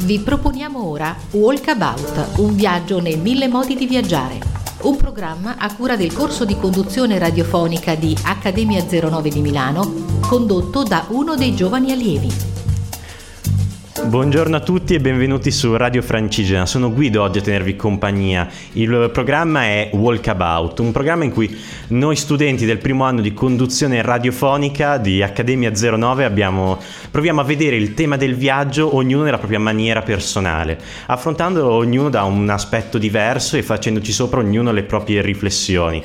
Vi proponiamo ora Walkabout, un viaggio nei mille modi di viaggiare. Un programma a cura del corso di conduzione radiofonica di Accademia 09 di Milano, condotto da uno dei giovani allievi. Buongiorno a tutti e benvenuti su Radio Francigena. Sono Guido oggi a tenervi compagnia. Il programma è Walkabout, un programma in cui noi studenti del primo anno di conduzione radiofonica di Accademia 09 abbiamo, proviamo a vedere il tema del viaggio ognuno nella propria maniera personale, affrontandolo ognuno da un aspetto diverso e facendoci sopra ognuno le proprie riflessioni.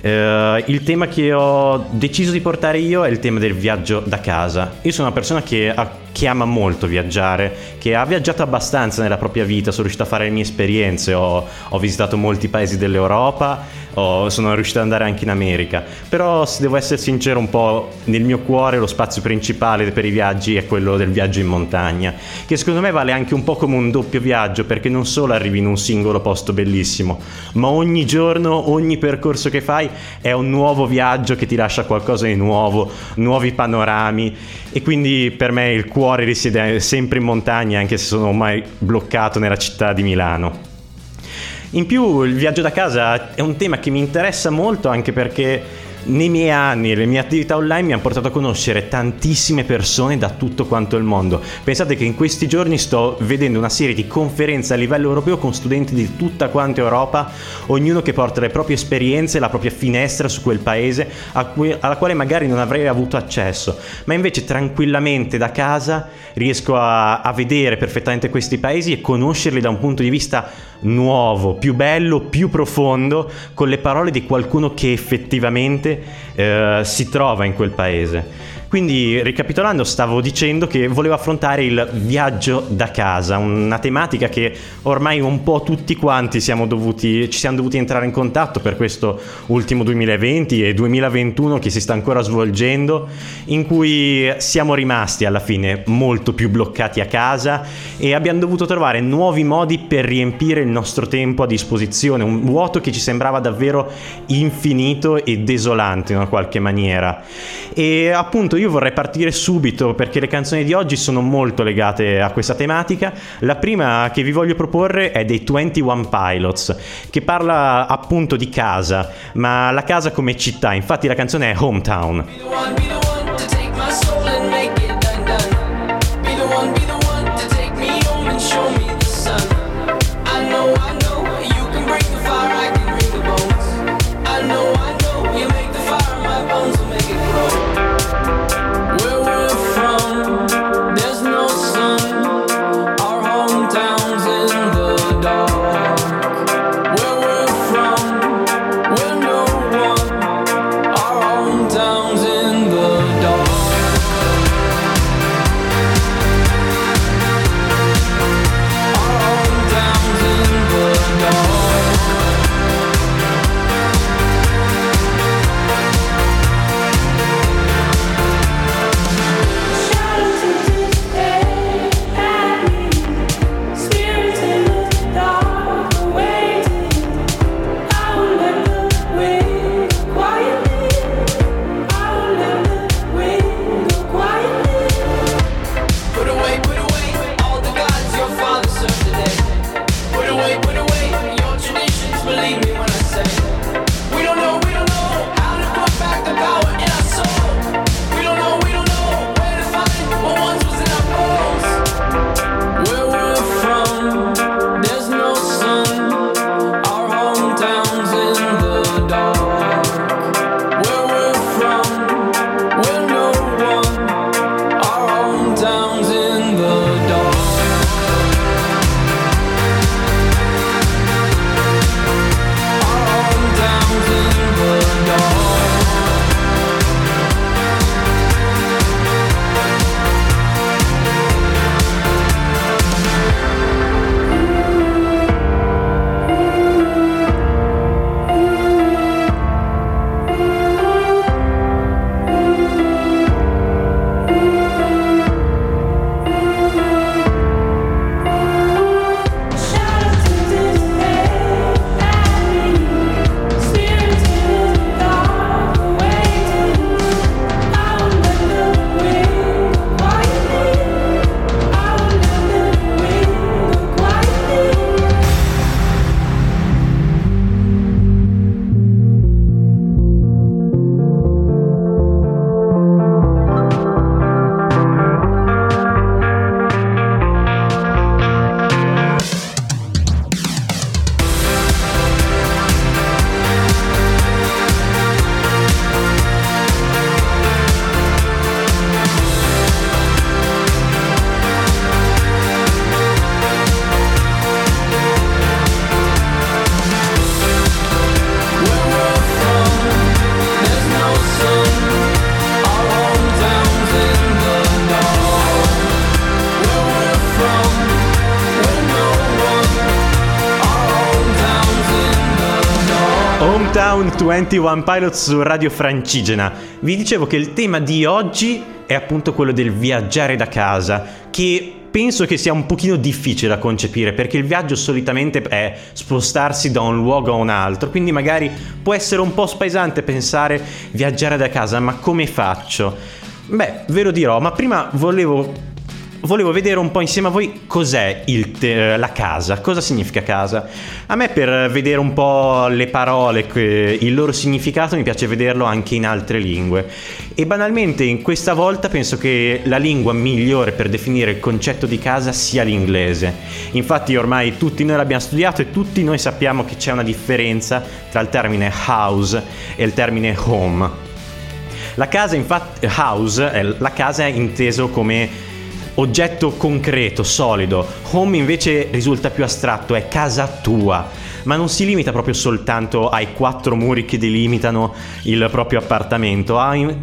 Uh, il tema che ho deciso di portare io è il tema del viaggio da casa. Io sono una persona che ha che ama molto viaggiare, che ha viaggiato abbastanza nella propria vita, sono riuscito a fare le mie esperienze, ho, ho visitato molti paesi dell'Europa, ho, sono riuscito ad andare anche in America, però se devo essere sincero un po' nel mio cuore lo spazio principale per i viaggi è quello del viaggio in montagna, che secondo me vale anche un po' come un doppio viaggio, perché non solo arrivi in un singolo posto bellissimo, ma ogni giorno, ogni percorso che fai è un nuovo viaggio che ti lascia qualcosa di nuovo, nuovi panorami. E quindi per me il cuore cuore risiede sempre in montagna, anche se sono ormai bloccato nella città di Milano. In più il viaggio da casa è un tema che mi interessa molto anche perché nei miei anni e le mie attività online mi hanno portato a conoscere tantissime persone da tutto quanto il mondo. Pensate che in questi giorni sto vedendo una serie di conferenze a livello europeo con studenti di tutta quanta Europa, ognuno che porta le proprie esperienze, la propria finestra su quel paese cui, alla quale magari non avrei avuto accesso, ma invece tranquillamente da casa riesco a, a vedere perfettamente questi paesi e conoscerli da un punto di vista nuovo, più bello, più profondo, con le parole di qualcuno che effettivamente eh, si trova in quel paese. Quindi, ricapitolando, stavo dicendo che volevo affrontare il viaggio da casa, una tematica che ormai un po' tutti quanti siamo dovuti, ci siamo dovuti entrare in contatto per questo ultimo 2020 e 2021 che si sta ancora svolgendo, in cui siamo rimasti alla fine molto più bloccati a casa e abbiamo dovuto trovare nuovi modi per riempire il nostro tempo a disposizione, un vuoto che ci sembrava davvero infinito e desolante in una qualche maniera. E appunto io vorrei partire subito perché le canzoni di oggi sono molto legate a questa tematica. La prima che vi voglio proporre è dei 21 Pilots, che parla appunto di casa, ma la casa come città, infatti la canzone è Hometown. in the Hometown 21 Pilots su Radio Francigena. Vi dicevo che il tema di oggi è appunto quello del viaggiare da casa, che penso che sia un pochino difficile da concepire perché il viaggio solitamente è spostarsi da un luogo a un altro, quindi magari può essere un po' spaesante pensare viaggiare da casa, ma come faccio? Beh, ve lo dirò, ma prima volevo volevo vedere un po' insieme a voi cos'è te- la casa, cosa significa casa. A me per vedere un po' le parole, il loro significato, mi piace vederlo anche in altre lingue. E banalmente in questa volta penso che la lingua migliore per definire il concetto di casa sia l'inglese. Infatti ormai tutti noi l'abbiamo studiato e tutti noi sappiamo che c'è una differenza tra il termine house e il termine home. La casa, infatti, house, la casa è inteso come oggetto concreto, solido. Home invece risulta più astratto, è casa tua, ma non si limita proprio soltanto ai quattro muri che delimitano il proprio appartamento, ha, in,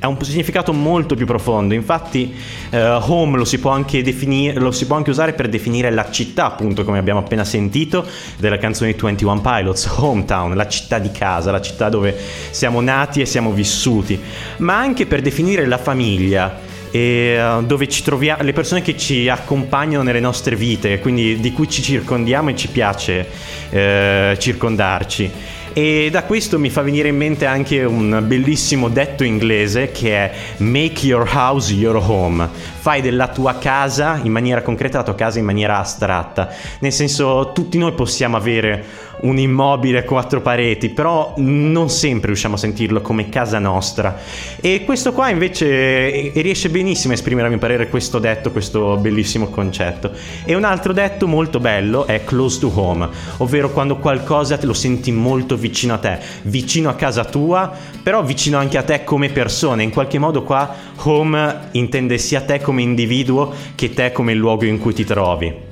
ha un significato molto più profondo. Infatti, uh, home lo si, può anche definire, lo si può anche usare per definire la città, appunto, come abbiamo appena sentito della canzone di 21 Pilots, Hometown, la città di casa, la città dove siamo nati e siamo vissuti, ma anche per definire la famiglia e uh, dove ci troviamo, le persone che ci accompagnano nelle nostre vite, quindi di cui ci circondiamo e ci piace eh, circondarci. E da questo mi fa venire in mente anche un bellissimo detto inglese che è Make your house your home. Fai della tua casa in maniera concreta la tua casa in maniera astratta. Nel senso, tutti noi possiamo avere un immobile a quattro pareti, però non sempre riusciamo a sentirlo come casa nostra. E questo qua invece riesce benissimo a esprimere a mio parere questo detto, questo bellissimo concetto. E un altro detto molto bello è close to home, ovvero quando qualcosa lo senti molto vicino a te, vicino a casa tua, però vicino anche a te come persona. In qualche modo qua home intende sia te come individuo che te come luogo in cui ti trovi.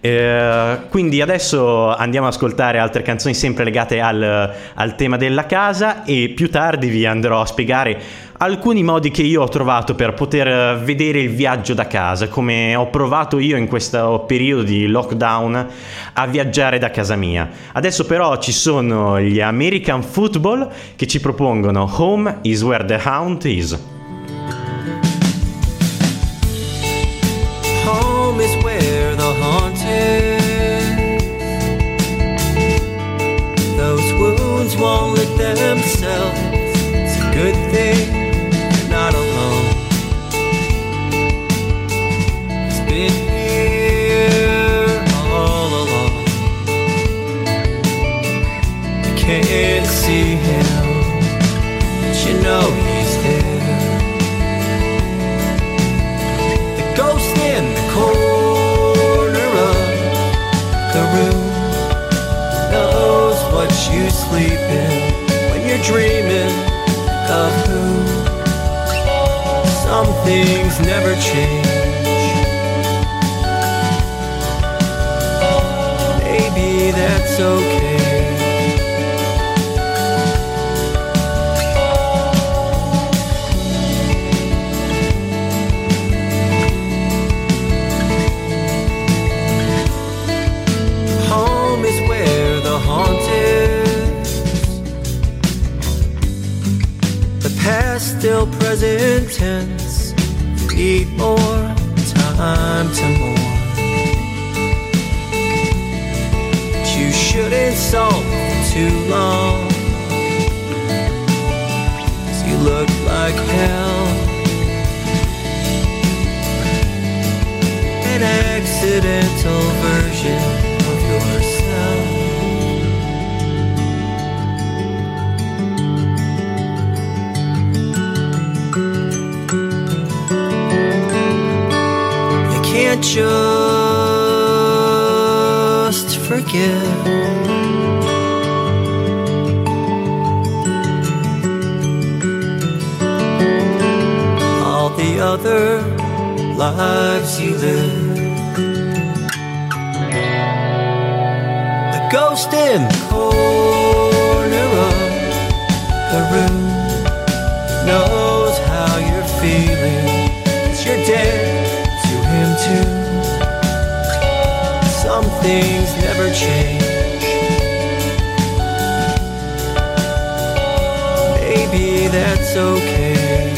Eh, quindi adesso andiamo ad ascoltare altre canzoni sempre legate al, al tema della casa e più tardi vi andrò a spiegare alcuni modi che io ho trovato per poter vedere il viaggio da casa, come ho provato io in questo periodo di lockdown a viaggiare da casa mia. Adesso però ci sono gli American Football che ci propongono Home is where the hound is. themselves. It's a good thing they're not alone. It's been here all along. You can't see him, but you know he's there. The ghost in the corner of the room knows what you sleep in you're dreaming of who. Some things never change. Maybe that's okay. Still present tense need more time to mourn. But you shouldn't sulk too long. Cause you look like hell. An accidental version just forget. All the other lives you live. The ghost in things never change. Maybe that's okay.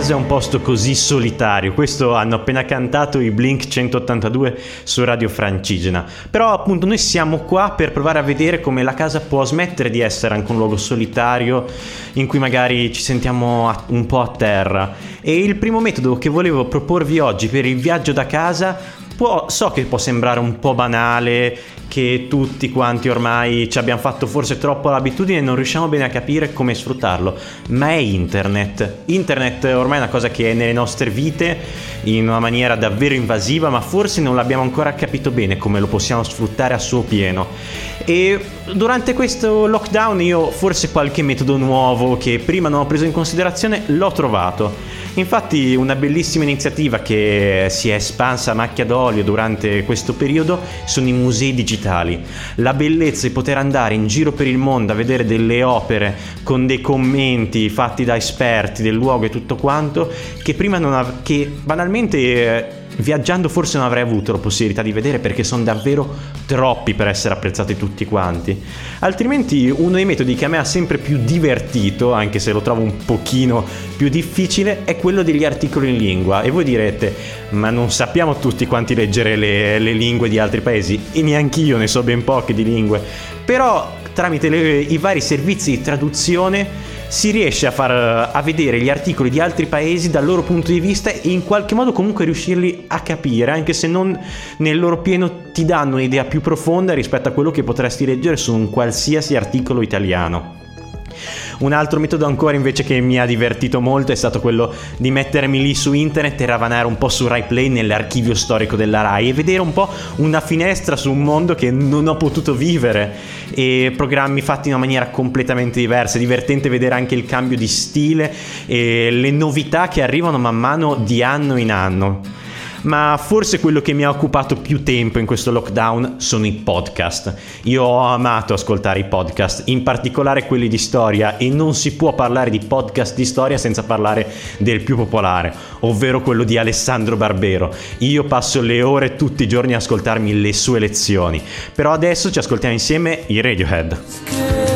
Casa è un posto così solitario, questo hanno appena cantato i Blink 182 su Radio Francigena. Però appunto noi siamo qua per provare a vedere come la casa può smettere di essere anche un luogo solitario in cui magari ci sentiamo un po' a terra. E il primo metodo che volevo proporvi oggi per il viaggio da casa può- so che può sembrare un po' banale, che tutti quanti ormai ci abbiamo fatto forse troppo l'abitudine e non riusciamo bene a capire come sfruttarlo, ma è internet. Internet ormai è una cosa che è nelle nostre vite in una maniera davvero invasiva, ma forse non l'abbiamo ancora capito bene come lo possiamo sfruttare a suo pieno. E durante questo lockdown io forse qualche metodo nuovo che prima non ho preso in considerazione l'ho trovato. Infatti una bellissima iniziativa che si è espansa a macchia d'olio durante questo periodo sono i musei digitali. La bellezza di poter andare in giro per il mondo a vedere delle opere con dei commenti fatti da esperti del luogo e tutto quanto che prima non av- che banalmente eh, viaggiando forse non avrei avuto la possibilità di vedere perché sono davvero troppi per essere apprezzati tutti quanti. Altrimenti uno dei metodi che a me ha sempre più divertito, anche se lo trovo un pochino più difficile, è quello degli articoli in lingua. E voi direte, ma non sappiamo tutti quanti leggere le, le lingue di altri paesi? E neanche io ne so ben poche di lingue. Però tramite le- i vari servizi di traduzione si riesce a far a vedere gli articoli di altri paesi dal loro punto di vista e in qualche modo comunque riuscirli a capire, anche se non nel loro pieno ti danno un'idea più profonda rispetto a quello che potresti leggere su un qualsiasi articolo italiano. Un altro metodo ancora invece che mi ha divertito molto è stato quello di mettermi lì su internet e ravanare un po' su RaiPlay nell'archivio storico della Rai e vedere un po' una finestra su un mondo che non ho potuto vivere. E programmi fatti in una maniera completamente diversa, è divertente vedere anche il cambio di stile e le novità che arrivano man mano di anno in anno ma forse quello che mi ha occupato più tempo in questo lockdown sono i podcast. Io ho amato ascoltare i podcast, in particolare quelli di storia, e non si può parlare di podcast di storia senza parlare del più popolare, ovvero quello di Alessandro Barbero. Io passo le ore tutti i giorni a ascoltarmi le sue lezioni, però adesso ci ascoltiamo insieme i Radiohead.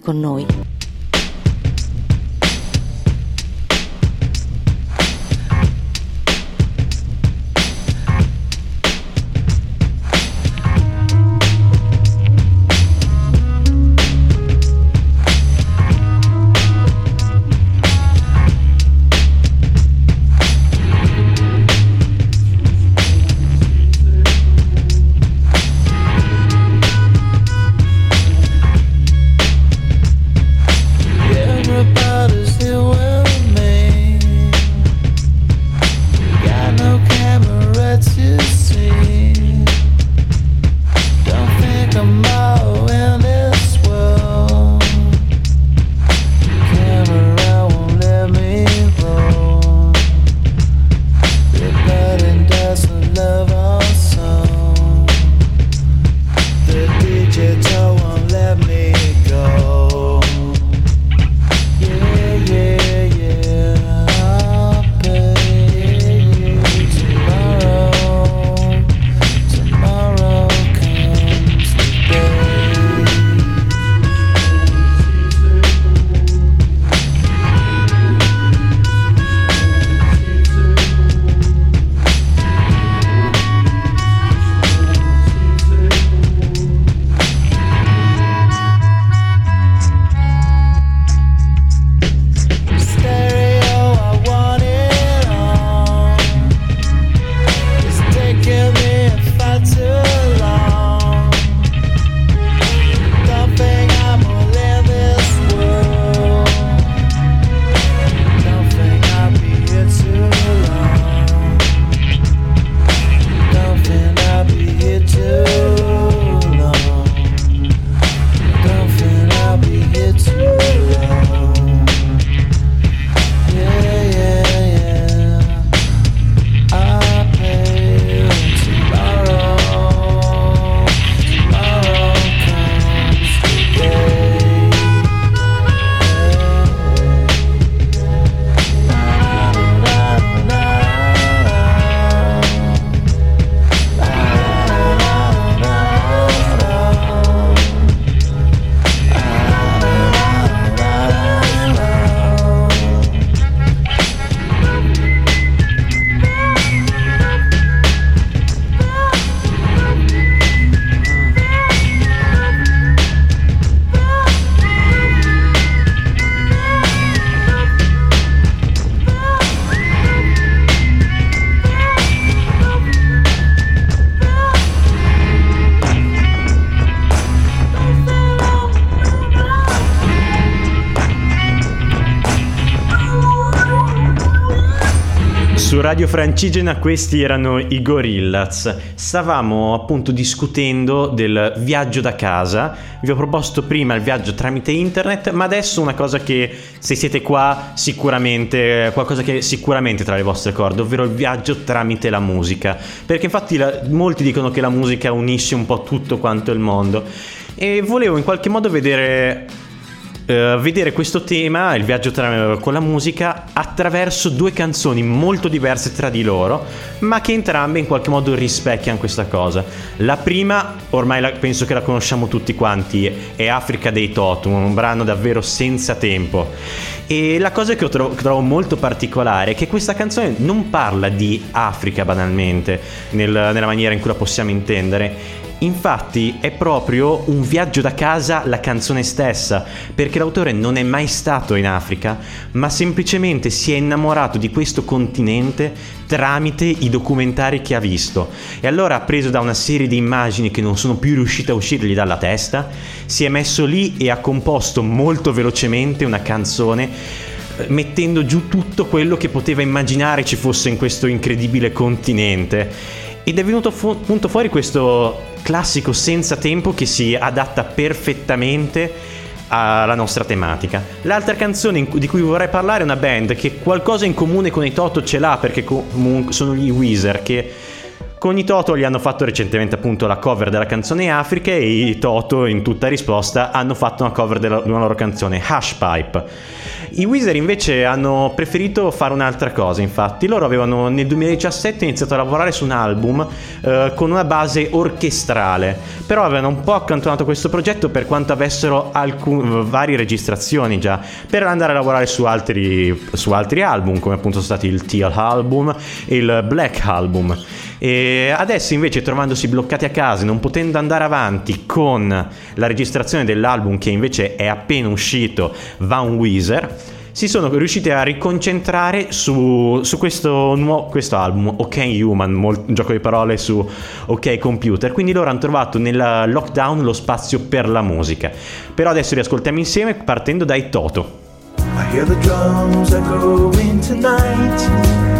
Con noi. Radio Francigena questi erano i Gorillaz. Stavamo appunto discutendo del viaggio da casa. Vi ho proposto prima il viaggio tramite internet, ma adesso una cosa che se siete qua sicuramente qualcosa che sicuramente tra le vostre corde, ovvero il viaggio tramite la musica. Perché infatti la- molti dicono che la musica unisce un po' tutto quanto il mondo e volevo in qualche modo vedere eh, vedere questo tema, il viaggio tra- con la musica, attraverso due canzoni molto diverse tra di loro, ma che entrambe in qualche modo rispecchiano questa cosa. La prima, ormai la- penso che la conosciamo tutti quanti, è Africa dei Totum, un brano davvero senza tempo. E la cosa che, trovo, che trovo molto particolare è che questa canzone non parla di Africa banalmente, nel- nella maniera in cui la possiamo intendere, Infatti è proprio un viaggio da casa la canzone stessa, perché l'autore non è mai stato in Africa, ma semplicemente si è innamorato di questo continente tramite i documentari che ha visto. E allora, preso da una serie di immagini che non sono più riuscite a uscirgli dalla testa, si è messo lì e ha composto molto velocemente una canzone eh, mettendo giù tutto quello che poteva immaginare ci fosse in questo incredibile continente. Ed è venuto fu- appunto fuori questo classico senza tempo che si adatta perfettamente alla nostra tematica. L'altra canzone di cui vorrei parlare è una band che qualcosa in comune con i Toto ce l'ha perché comunque sono gli Weezer che Con i Toto gli hanno fatto recentemente appunto la cover della canzone Africa e i Toto in tutta risposta hanno fatto una cover della, di una loro canzone Hush Pipe. I Weezer invece hanno preferito fare un'altra cosa, infatti loro avevano nel 2017 iniziato a lavorare su un album eh, con una base orchestrale, però avevano un po' accantonato questo progetto per quanto avessero alcun, varie registrazioni già, per andare a lavorare su altri, su altri album, come appunto sono stati il Teal Album e il Black Album. E adesso invece trovandosi bloccati a casa, non potendo andare avanti con la registrazione dell'album che invece è appena uscito, Van Weezer, si sono riusciti a riconcentrare su, su questo, nuovo, questo album, OK Human, mol- un gioco di parole su OK Computer. Quindi loro hanno trovato nel lockdown lo spazio per la musica. Però adesso li ascoltiamo insieme partendo dai Toto. I hear the drums echoing tonight,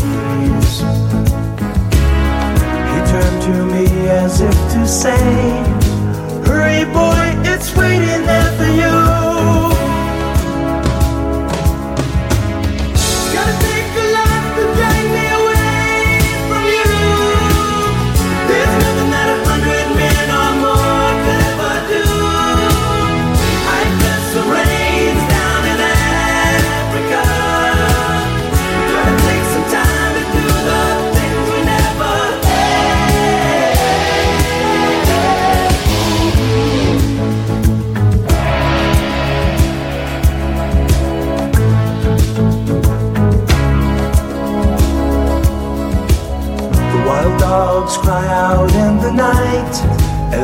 To me as if to say, Hurry, boy, it's waiting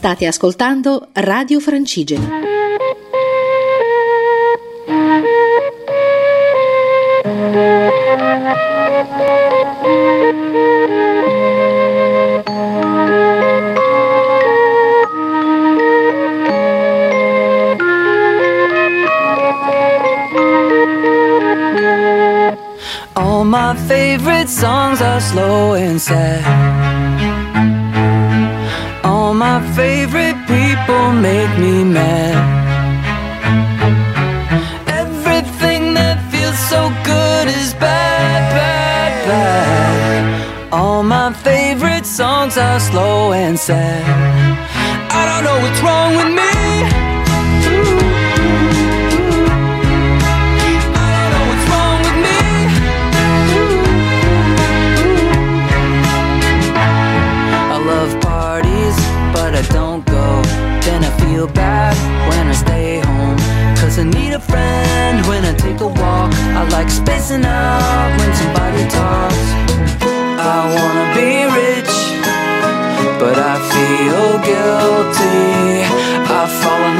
State ascoltando Radio Francigena. All my favorite songs are slow and sad. Favorite people make me mad. Everything that feels so good is bad, bad, bad. All my favorite songs are slow and sad. I don't know what's wrong with take a walk. I like spacing out when somebody talks. I wanna be rich, but I feel guilty. I fall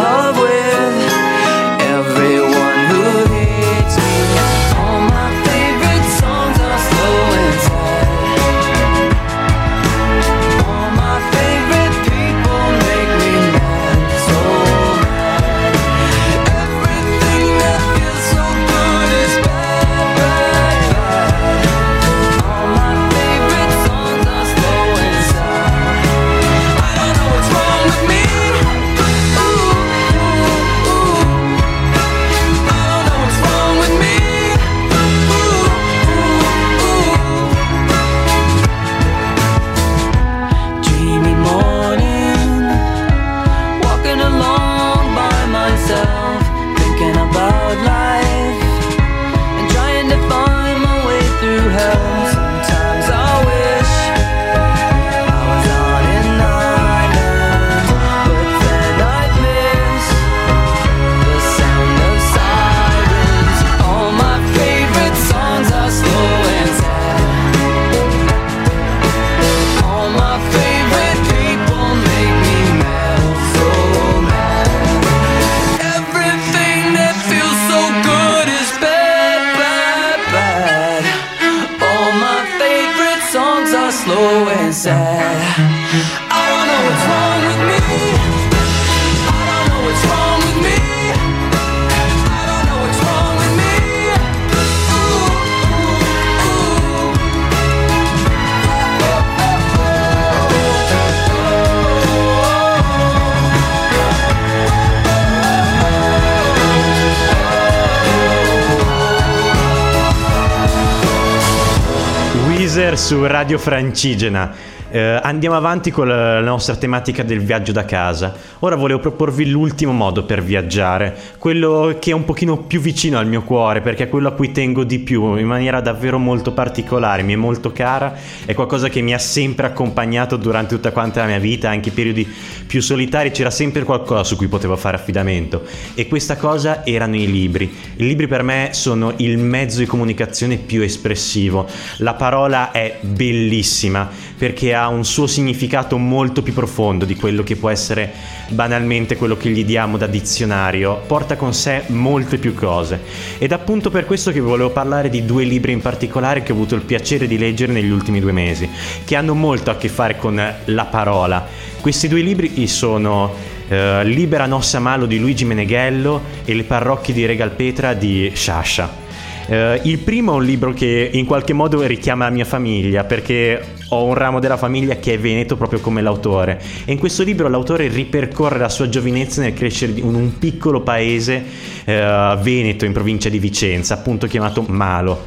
Radio Francigena. Eh, andiamo avanti con la nostra tematica del viaggio da casa. Ora volevo proporvi l'ultimo modo per viaggiare, quello che è un pochino più vicino al mio cuore, perché è quello a cui tengo di più, in maniera davvero molto particolare, mi è molto cara, è qualcosa che mi ha sempre accompagnato durante tutta quanta la mia vita, anche i periodi più solitari c'era sempre qualcosa su cui potevo fare affidamento e questa cosa erano i libri. I libri per me sono il mezzo di comunicazione più espressivo. La parola è bellissima perché ha un suo significato molto più profondo di quello che può essere banalmente quello che gli diamo da dizionario, porta con sé molte più cose. Ed appunto per questo che volevo parlare di due libri in particolare che ho avuto il piacere di leggere negli ultimi due mesi, che hanno molto a che fare con la parola. Questi due libri sono eh, Libera Nossa Malo di Luigi Meneghello e Le parrocchie di Regal Petra di Sciascia. Eh, il primo è un libro che in qualche modo richiama la mia famiglia perché ho un ramo della famiglia che è veneto proprio come l'autore. E in questo libro l'autore ripercorre la sua giovinezza nel crescere in un piccolo paese eh, veneto in provincia di Vicenza appunto chiamato Malo.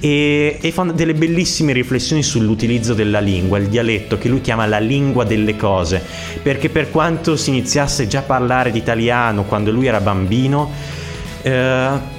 E, e fa delle bellissime riflessioni sull'utilizzo della lingua, il dialetto che lui chiama la lingua delle cose, perché per quanto si iniziasse già a parlare di italiano quando lui era bambino, eh,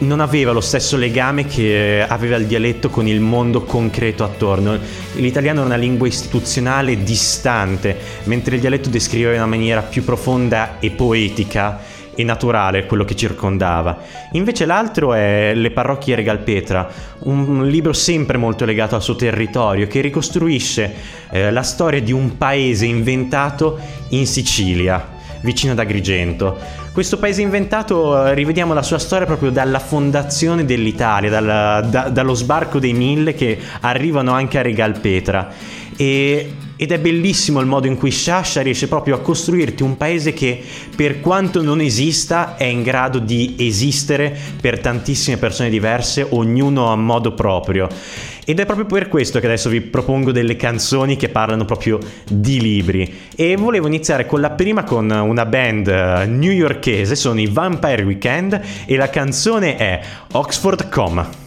non aveva lo stesso legame che aveva il dialetto con il mondo concreto attorno. L'italiano è una lingua istituzionale distante, mentre il dialetto descriveva in una maniera più profonda e poetica e naturale quello che circondava. Invece l'altro è Le parrocchie Regalpetra, un libro sempre molto legato al suo territorio che ricostruisce eh, la storia di un paese inventato in Sicilia vicino ad Agrigento. Questo paese inventato, eh, rivediamo la sua storia proprio dalla fondazione dell'Italia, dalla- da- dallo sbarco dei mille che arrivano anche a Regalpetra. E- ed è bellissimo il modo in cui Sciascia riesce proprio a costruirti un paese che, per quanto non esista, è in grado di esistere per tantissime persone diverse, ognuno a modo proprio. Ed è proprio per questo che adesso vi propongo delle canzoni che parlano proprio di libri. E volevo iniziare con la prima con una band eh, newyorkese, sono i Vampire Weekend, e la canzone è Oxford Coma.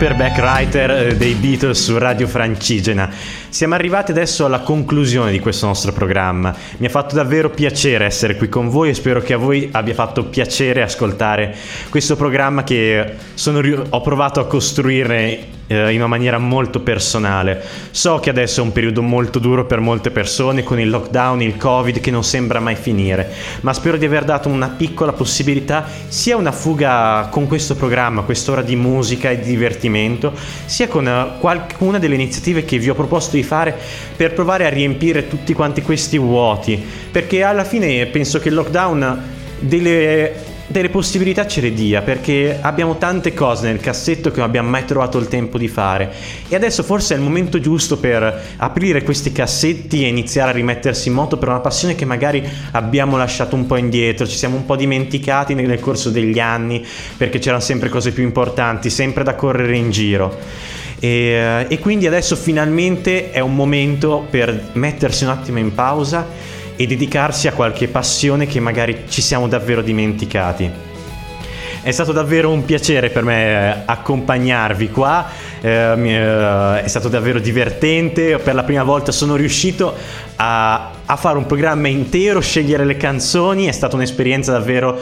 Paperback Writer eh, dei Beatles su Radio Francigena. Siamo arrivati adesso alla conclusione di questo nostro programma. Mi ha fatto davvero piacere essere qui con voi e spero che a voi abbia fatto piacere ascoltare questo programma che sono ho provato a costruire eh, in una maniera molto personale. So che adesso è un periodo molto duro per molte persone con il lockdown, il covid che non sembra mai finire, ma spero di aver dato una piccola possibilità, sia una fuga con questo programma, quest'ora di musica e di divertimento, sia con eh, qualcuna delle iniziative che vi ho proposto di fare per provare a riempire tutti quanti questi vuoti, perché alla fine penso che il lockdown delle delle possibilità ce le dia perché abbiamo tante cose nel cassetto che non abbiamo mai trovato il tempo di fare e adesso forse è il momento giusto per aprire questi cassetti e iniziare a rimettersi in moto per una passione che magari abbiamo lasciato un po' indietro, ci siamo un po' dimenticati nel corso degli anni perché c'erano sempre cose più importanti, sempre da correre in giro. E, e quindi adesso finalmente è un momento per mettersi un attimo in pausa e dedicarsi a qualche passione che magari ci siamo davvero dimenticati. È stato davvero un piacere per me eh, accompagnarvi qua, eh, eh, è stato davvero divertente, per la prima volta sono riuscito a, a fare un programma intero, scegliere le canzoni, è stata un'esperienza davvero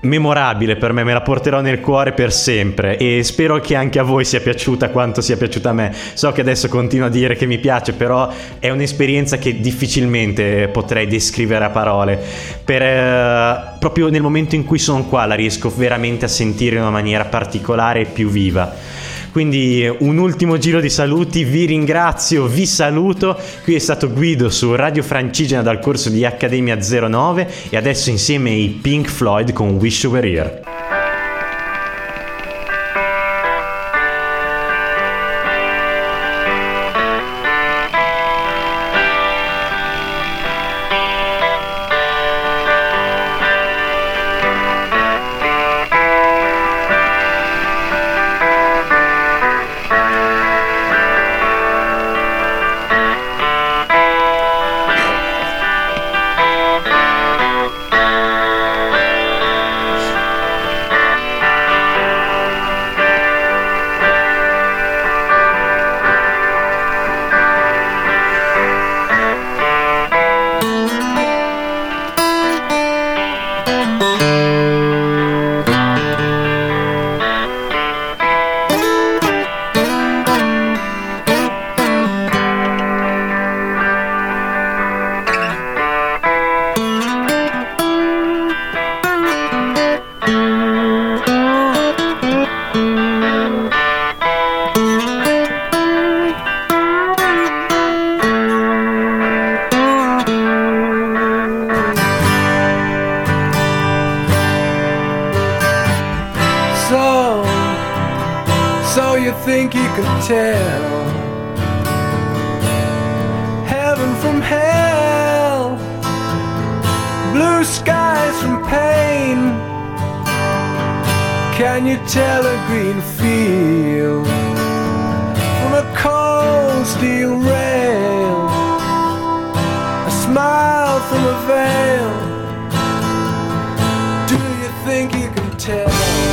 memorabile per me, me la porterò nel cuore per sempre e spero che anche a voi sia piaciuta quanto sia piaciuta a me. So che adesso continuo a dire che mi piace, però è un'esperienza che difficilmente potrei descrivere a parole. Per, eh, proprio nel momento in cui sono qua la riesco veramente a sentire in una maniera particolare e più viva. Quindi un ultimo giro di saluti, vi ringrazio, vi saluto. Qui è stato Guido su Radio Francigena dal corso di Accademia 09 e adesso insieme ai Pink Floyd con Wish You Were Here. Tell?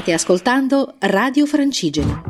State ascoltando Radio Francigeno.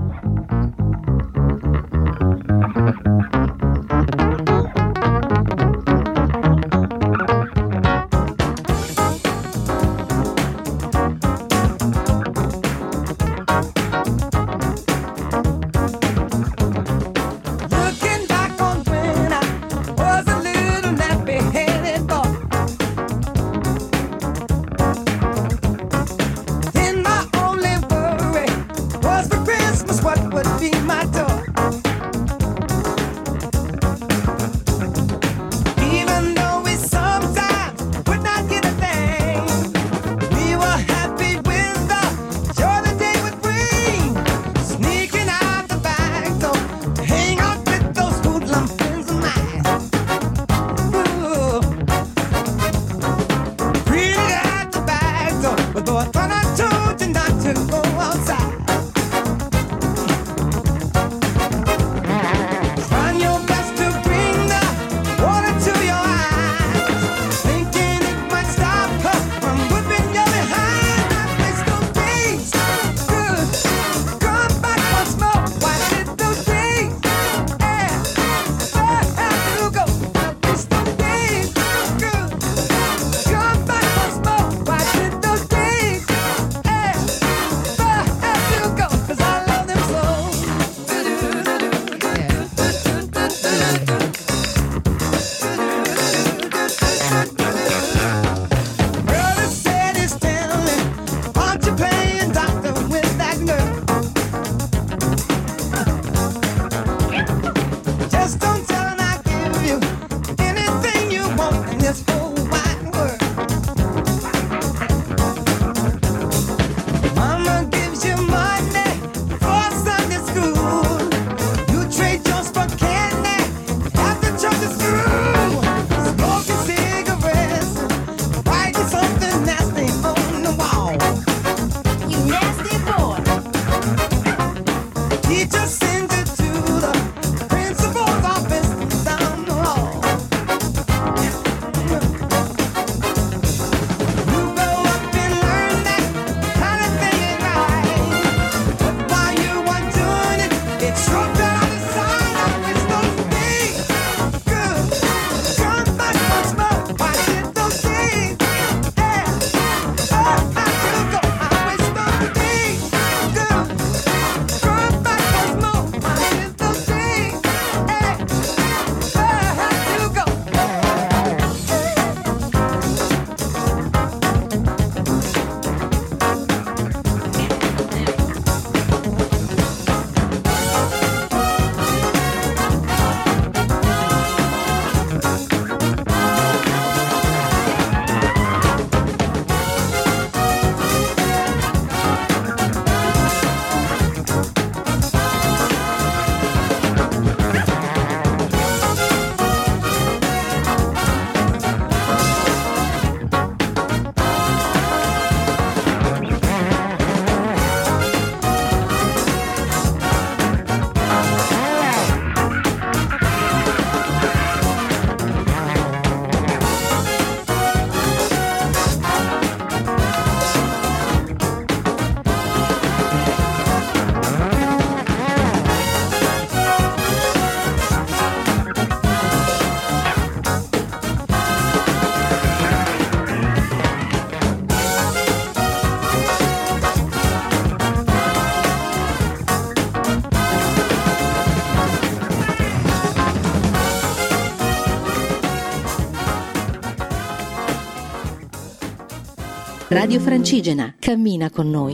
Radio Francigena, cammina con noi.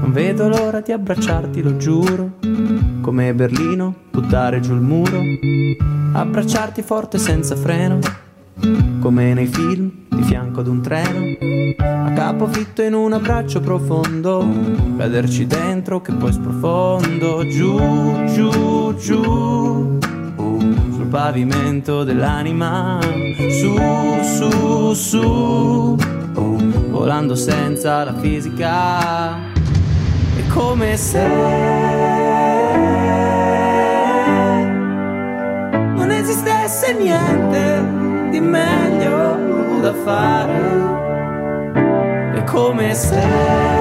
Non vedo l'ora di abbracciarti, lo giuro. Come Berlino, buttare giù il muro. Abbracciarti forte senza freno. Come nei film, di fianco ad un treno. A capo fitto in un abbraccio profondo. Caderci dentro che poi sprofondo. Giù, giù, giù pavimento dell'anima. Su, su, su, volando senza la fisica. È come se non esistesse niente di meglio da fare. È come se...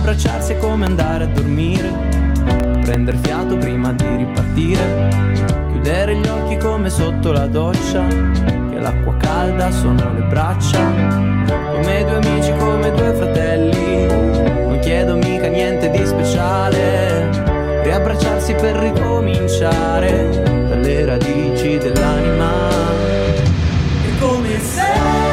abbracciarsi è come andare a dormire, prendere fiato prima di ripartire, chiudere gli occhi come sotto la doccia, che l'acqua calda sono le braccia, come due amici, come due fratelli, non chiedo mica niente di speciale, riabbracciarsi per ricominciare, dalle radici dell'anima, è come se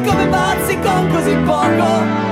come pazzi con così poco.